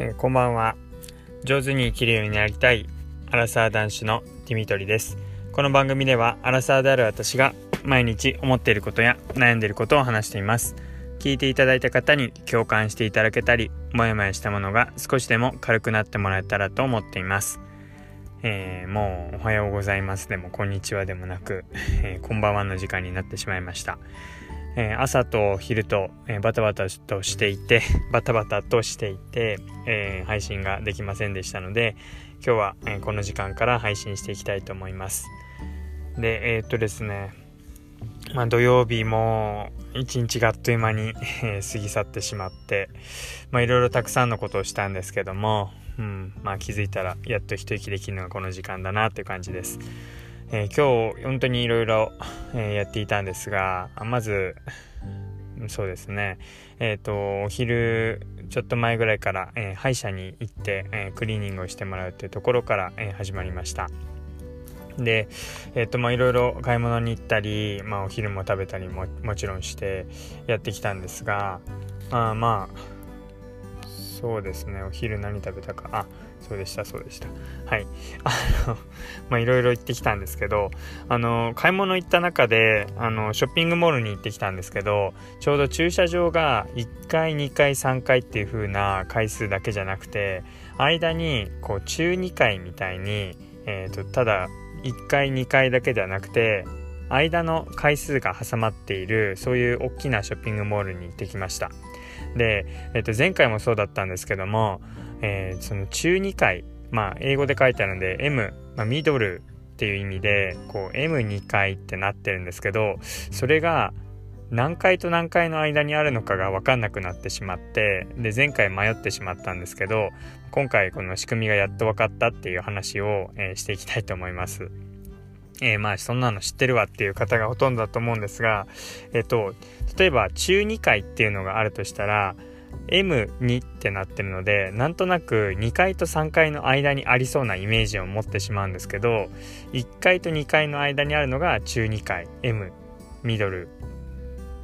えー、こんばんは。上手に生きるようになりたいアラサー男子のディミトリです。この番組ではアラサーである私が毎日思っていることや悩んでいることを話しています。聞いていただいた方に共感していただけたりもやもやしたものが少しでも軽くなってもらえたらと思っています。えー、もうおはようございます。でもこんにちはでもなく、えー、こんばんはの時間になってしまいました。え、朝と昼と、えー、バタバタとしていて、バタバタとしていて、え、配信ができませんでしたので、今日は、えこの時間から配信していきたいと思います。で、えっとですね、まあ、土曜日も一日があっという間に、過ぎ去ってしまって、まあ、いろいろたくさんのことをしたんですけども、うん、まあ気づいたらやっと一息できるのがこの時間だなっていう感じです。えー、今日本当にいろいろやっていたんですがまずそうですね。えっ、ー、とお昼ちょっと前ぐらいから、えー、歯医者に行って、えクリーニングをしてもらうっていうところから、え始まりました。でえっ、とまあいろいろ買い物に行ったり、まあ、お昼も食べたりももちろんしてやってきたんですがまあまあそうですね。お昼何食べたか。あそうでしたそうでした。はい。あのまあいろいろ行ってきたんですけどあの買い物行った中であのショッピングモールに行ってきたんですけどちょうど駐車場が1階2階3階っていう風な回数だけじゃなくて間にこう中2階みたいに、えーと、ただ1階2階だけではなくて間の回数が挟まっているそういう大きなショッピングモールに行ってきました。で、えっと、前回もそうだったんですけども、えー、その中2回、まあ、英語で書いてあるんで M、まあ、ミドルっていう意味でこう M2 回ってなってるんですけどそれが何回と何回の間にあるのかが分かんなくなってしまってで前回迷ってしまったんですけど今回この仕組みがやっと分かったっていう話を、えー、していきたいと思います。えー、まあそんなの知ってるわっていう方がほとんどだと思うんですが、えっ、ー、と、例えば中2階っていうのがあるとしたら、M2 ってなってるので、なんとなく2階と3階の間にありそうなイメージを持ってしまうんですけど、1階と2階の間にあるのが中2階、M、ミドル、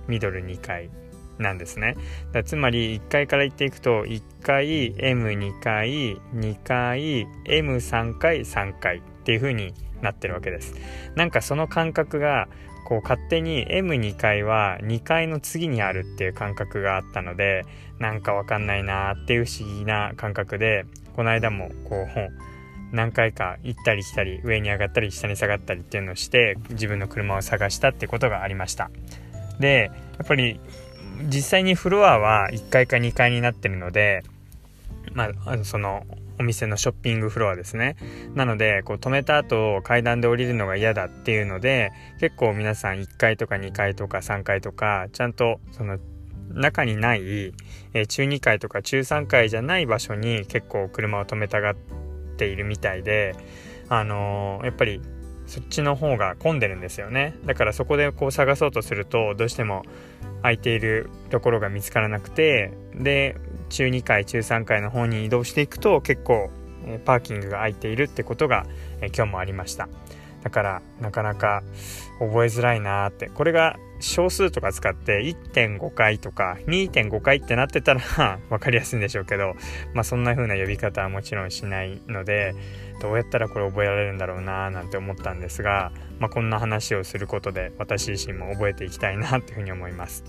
ミドル2階なんですね。だつまり1階から行っていくと、1階、M2 階、2階、M3 階、3階っていう風になってるわけです。なんかその感覚がこう勝手に M2 階は2階の次にあるっていう感覚があったのでなんかわかんないなっていう不思議な感覚でこの間もこう本何回か行ったり来たり上に上がったり下に下がったりっていうのをして自分の車を探したってことがありました。でやっぱり実際にフロアは1階か2階になってるのでまあ、そのお店のショッピングフロアですね。なので、こう止めた後階段で降りるのが嫌だっていうので、結構皆さん1階とか2階とか3階とか、ちゃんとその中にない、え中2階とか中3階じゃない場所に結構車を止めたがっているみたいで、あのー、やっぱりそっちの方が混んでるんですよね。だからそこでこう探そうとすると、どうしても空いているところが見つからなくて、で、中2階中3階の方に移動していくと結構パーキングが空いているってことが今日もありましただからなかなか覚えづらいなーってこれが小数とか使って1.5回とか2.5回ってなってたら 分かりやすいんでしょうけどまあそんな風な呼び方はもちろんしないのでどうやったらこれ覚えられるんだろうななんて思ったんですが、まあ、こんな話をすることで私自身も覚えていきたいなっていうふうに思います。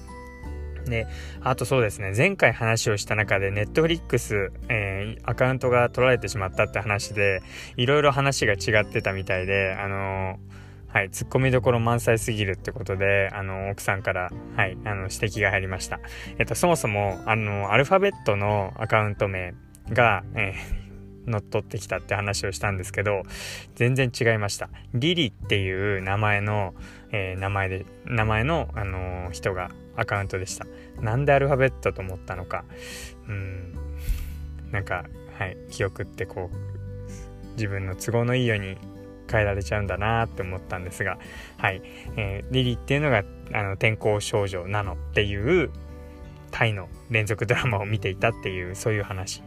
で、あとそうですね、前回話をした中で、ネットフリックス、えー、アカウントが取られてしまったって話で、いろいろ話が違ってたみたいで、あのー、はい、ツッコミどころ満載すぎるってことで、あの、奥さんから、はい、あの、指摘が入りました。えっと、そもそも、あの、アルファベットのアカウント名が、えー乗っ取ってきたって話をしたんですけど全然違いました。リリっていう名前の、えー、名前で名前の、あのー、人がアカウントでした。なんでアルファベットと思ったのか、うん、なんか、はい、記憶ってこう、自分の都合のいいように変えられちゃうんだなって思ったんですが、はい、えー、リリっていうのが、あの、天候少女なのっていうタイの連続ドラマを見ていたっていうそういう話。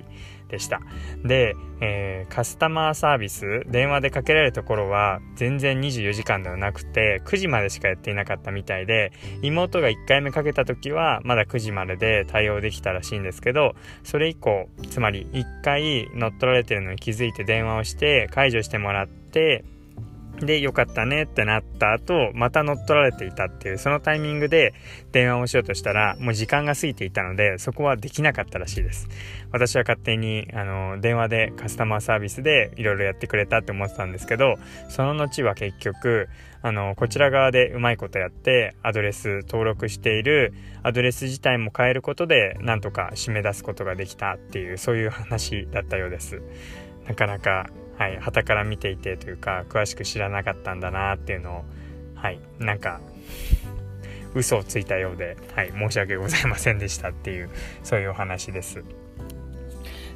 でした。で、えー、カスタマーサービス電話でかけられるところは全然24時間ではなくて9時までしかやっていなかったみたいで妹が1回目かけた時はまだ9時までで対応できたらしいんですけどそれ以降つまり1回乗っ取られてるのに気づいて電話をして解除してもらってで、よかったねってなった後、また乗っ取られていたっていう、そのタイミングで電話をしようとしたら、もう時間が過ぎていたので、そこはできなかったらしいです。私は勝手に、あの、電話でカスタマーサービスでいろいろやってくれたって思ってたんですけど、その後は結局、あの、こちら側でうまいことやって、アドレス登録しているアドレス自体も変えることで、なんとか締め出すことができたっていう、そういう話だったようです。なかなかはい、旗から見ていてというか詳しく知らなかったんだなっていうのをはいなんか嘘をついたようで、はい、申し訳ございませんでしたっていうそういうお話です。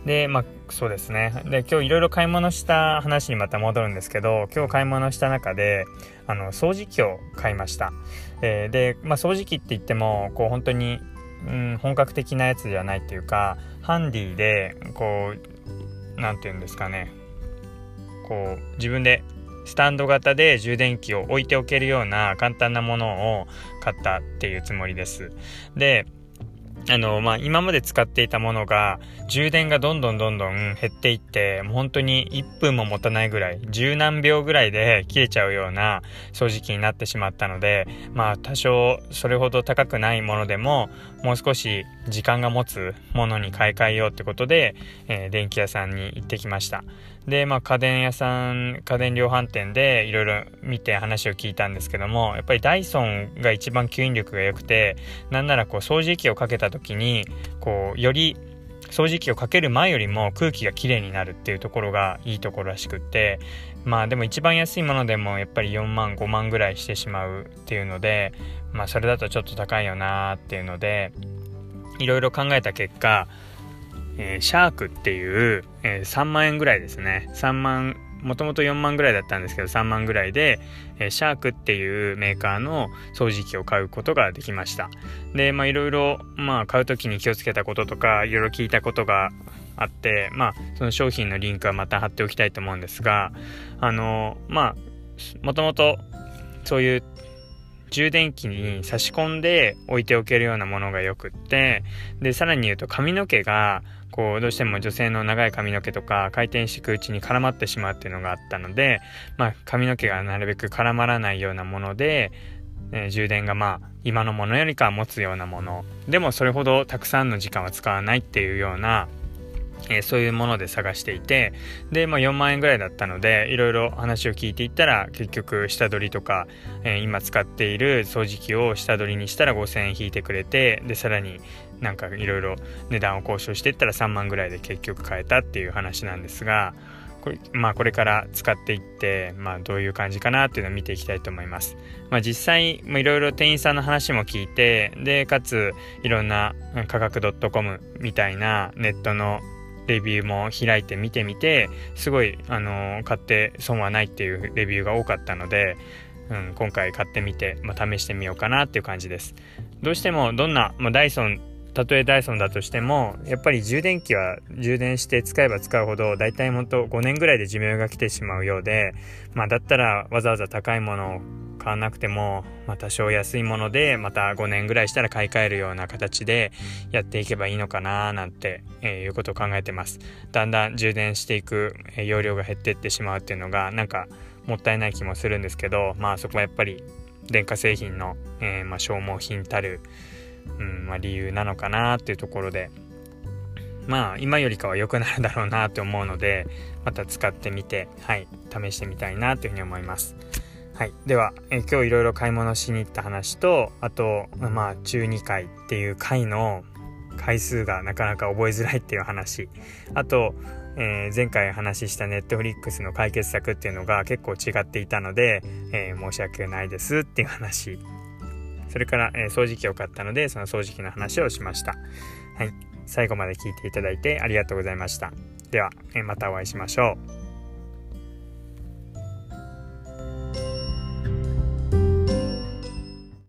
で、まあ、そうですね。で、今日いろいろ買い物した話にまた戻るんですけど、今日買い物した中で、あの、掃除機を買いました。えー、で、まあ、掃除機って言っても、こう、本当に、うん、本格的なやつではないっていうか、ハンディで、こう、何て言うんですかね、こう自分でスタンド型で充電器を置いておけるような簡単なものを買ったっていうつもりです。で、あの、まあ、今まで使っていたものが、充電がどんどんどんどん減っていって、もう本当に1分も持たないぐらい、十何秒ぐらいで消えちゃうような掃除機になってしまったので、まあ、多少それほど高くないものでも、もう少し時間が持つものに買い替えようってことで、えー、電気屋さんに行ってきました。で、まあ、家電屋さん、家電量販店でいろいろ見て話を聞いたんですけども、やっぱりダイソンが一番吸引力が良くて、なんならこう掃除機をかけた時に、こう、より掃除機をかける前よりも空気がきれいになるっていうところがいいところらしくってまあでも一番安いものでもやっぱり4万5万ぐらいしてしまうっていうのでまあそれだとちょっと高いよなーっていうのでいろいろ考えた結果えー、シャークっていう、えー、3万円ぐらいですね。3万、もともと4万ぐらいだったんですけど、3万ぐらいで、えー、シャークっていうメーカーの掃除機を買うことができました。で、まあいろいろ、買う時に気をつけたこととか、いろいろ聞いたことがあって、まあその商品のリンクはまた貼っておきたいと思うんですが、あの、まあ、もともとそういう充電器に差し込んで置いておけるようなものがよくってでさらに言うと髪の毛がこうどうしても女性の長い髪の毛とか回転していくうちに絡まってしまうっていうのがあったので、まあ、髪の毛がなるべく絡まらないようなもので、えー、充電がまあ今のものよりかは持つようなもの。でもそれほどたくさんの時間は使わないっていうようなえー、そういうもので探していてで、まあ、4万円ぐらいだったのでいろいろ話を聞いていったら結局下取りとか、えー、今使っている掃除機を下取りにしたら5000円引いてくれてでさらになんかいろいろ値段を交渉していったら3万ぐらいで結局買えたっていう話なんですがこれ,、まあ、これから使っていって、まあ、どういう感じかなっていうのを見ていきたいと思います。まあ、実際いろいろ店員さんの話も聞いてでかついろんな価格 .com みたいなネットのレビューも開いて見てみてすごい、あの、買って損はないっていうレビューが多かったので、うん、今回買ってみて、まあ、試してみようかなっていう感じですどうしてもどんな、まあ、ダイソンたとえダイソンだとしてもやっぱり充電器は充電して使えば使うほど大体ほんと5年ぐらいで寿命が来てしまうようでまあだったらわざわざ高いものを買わなくても、まあ、多少安いものでまた5年ぐらいしたら買い替えるような形でやっていけばいいのかななんて、えー、いうことを考えてます。だんだん充電していく、えー、容量が減っていってしまうっていうのがなんかもったいない気もするんですけどまあそこはやっぱり電化製品の、えー、まあ、消耗品たるうんまあ、理由なのかなっていうところで。まあ今よりかは良くなるだろうなって思うのでまた使ってみてはい試してみたいなというふうに思います。はい、では、え今日いろいろ買い物しに行った話とあとまあ中2回っていう回の回数がなかなか覚えづらいっていう話。あと、えー、前回話したネットフリックスの解決策っていうのが結構違っていたので、えー、申し訳ないですっていう話。それから、えー、掃除機を買ったので、その掃除機の話をしました。はい。最後まで聞いていただいてありがとうございました。では、えー、またお会いしましょう。